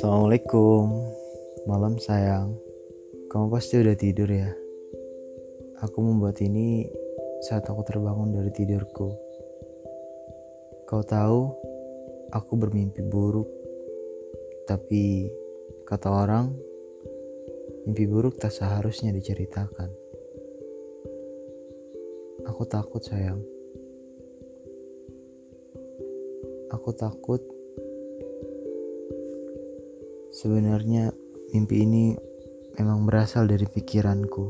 Assalamualaikum, malam sayang. Kamu pasti udah tidur ya. Aku membuat ini saat aku terbangun dari tidurku. Kau tahu, aku bermimpi buruk. Tapi kata orang, mimpi buruk tak seharusnya diceritakan. Aku takut sayang. Aku takut Sebenarnya mimpi ini memang berasal dari pikiranku.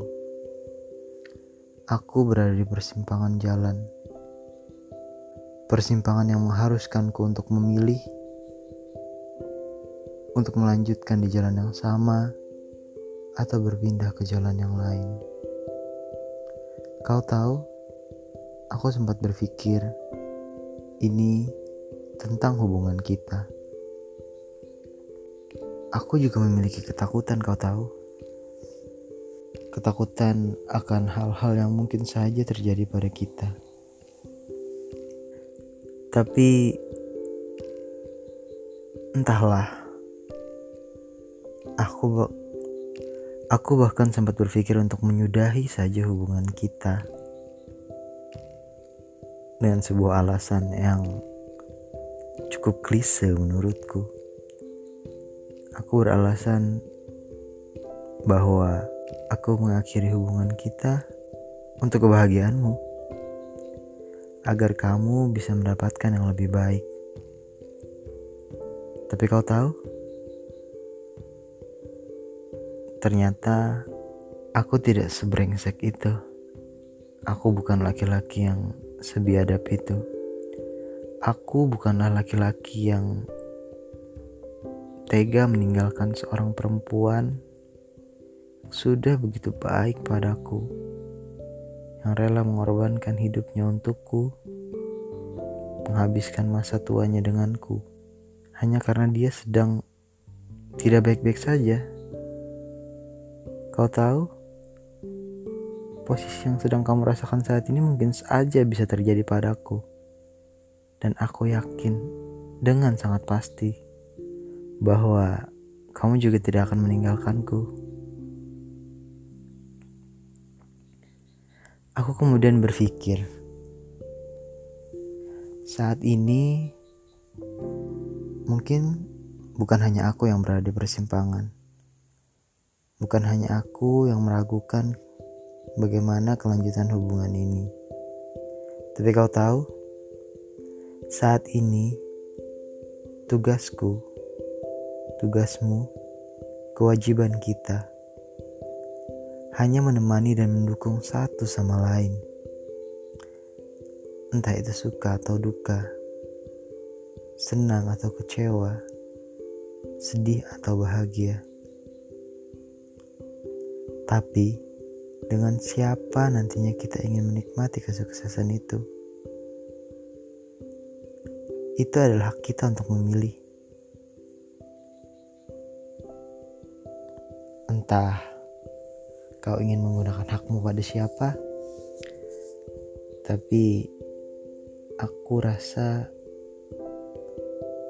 Aku berada di persimpangan jalan. Persimpangan yang mengharuskanku untuk memilih untuk melanjutkan di jalan yang sama atau berpindah ke jalan yang lain. Kau tahu, aku sempat berpikir ini tentang hubungan kita. Aku juga memiliki ketakutan, kau tahu. Ketakutan akan hal-hal yang mungkin saja terjadi pada kita. Tapi entahlah. Aku aku bahkan sempat berpikir untuk menyudahi saja hubungan kita. Dengan sebuah alasan yang cukup klise menurutku aku beralasan bahwa aku mengakhiri hubungan kita untuk kebahagiaanmu, agar kamu bisa mendapatkan yang lebih baik. Tapi kau tahu, ternyata aku tidak sebrengsek itu. Aku bukan laki-laki yang sebiadab itu. Aku bukanlah laki-laki yang tega meninggalkan seorang perempuan sudah begitu baik padaku, yang rela mengorbankan hidupnya untukku, menghabiskan masa tuanya denganku, hanya karena dia sedang tidak baik-baik saja. Kau tahu, posisi yang sedang kamu rasakan saat ini mungkin saja bisa terjadi padaku, dan aku yakin dengan sangat pasti bahwa kamu juga tidak akan meninggalkanku. Aku kemudian berpikir, saat ini mungkin bukan hanya aku yang berada di persimpangan. Bukan hanya aku yang meragukan bagaimana kelanjutan hubungan ini. Tapi kau tahu, saat ini tugasku tugasmu, kewajiban kita hanya menemani dan mendukung satu sama lain. Entah itu suka atau duka, senang atau kecewa, sedih atau bahagia. Tapi, dengan siapa nantinya kita ingin menikmati kesuksesan itu? Itu adalah hak kita untuk memilih. Entah kau ingin menggunakan hakmu pada siapa, tapi aku rasa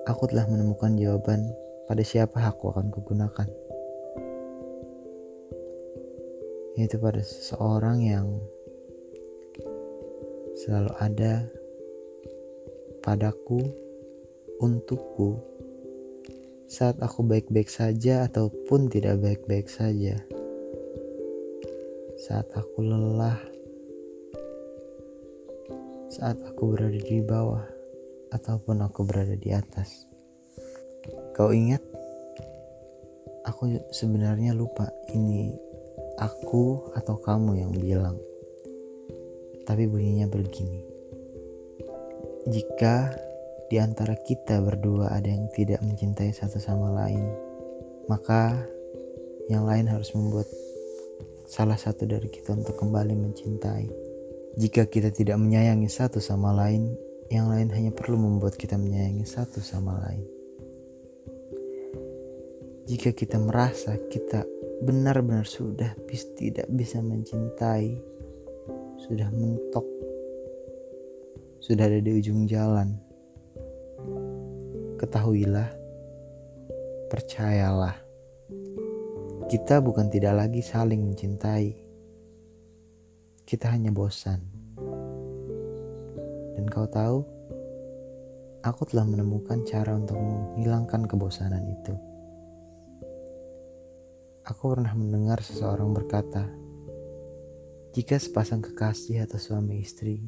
aku telah menemukan jawaban pada siapa hakku akan kugunakan. Yaitu pada seseorang yang selalu ada padaku, untukku, saat aku baik-baik saja ataupun tidak baik-baik saja. Saat aku lelah, saat aku berada di bawah ataupun aku berada di atas. Kau ingat? Aku sebenarnya lupa ini aku atau kamu yang bilang. Tapi bunyinya begini. Jika di antara kita berdua ada yang tidak mencintai satu sama lain, maka yang lain harus membuat salah satu dari kita untuk kembali mencintai. Jika kita tidak menyayangi satu sama lain, yang lain hanya perlu membuat kita menyayangi satu sama lain. Jika kita merasa kita benar-benar sudah bis, tidak bisa mencintai, sudah mentok, sudah ada di ujung jalan, ketahuilah percayalah, kita bukan tidak lagi saling mencintai. Kita hanya bosan. Dan kau tahu, aku telah menemukan cara untuk menghilangkan kebosanan itu. Aku pernah mendengar seseorang berkata, jika sepasang kekasih atau suami istri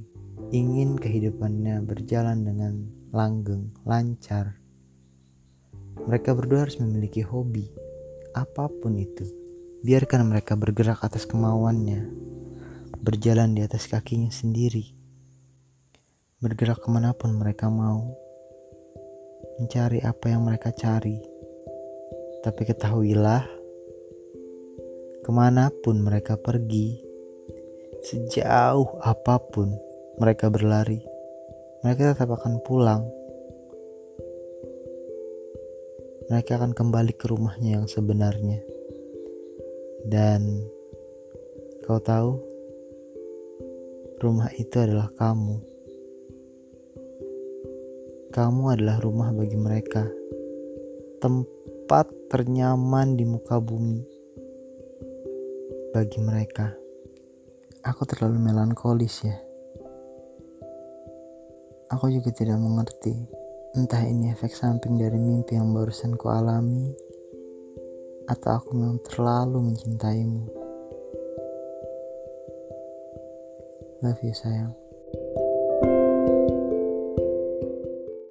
ingin kehidupannya berjalan dengan langgeng, lancar, mereka berdua harus memiliki hobi, apa pun itu. Biarkan mereka bergerak atas kemauannya, berjalan di atas kakinya sendiri, bergerak ke mana pun mereka mau, mencari apa yang mereka cari. Tapi ketahuilah, ke mana pun mereka pergi, Sejauh apa pun mereka berlari, mereka tetap akan pulang. Mereka akan kembali ke rumahnya yang sebenarnya. Dan kau tahu, rumah itu adalah kamu. Kamu adalah rumah bagi mereka, tempat ternyaman di muka bumi bagi mereka. Aku terlalu melankolis ya. Aku juga tidak mengerti entah ini efek samping dari mimpi yang barusan ku alami atau aku memang terlalu mencintaimu. Love you sayang.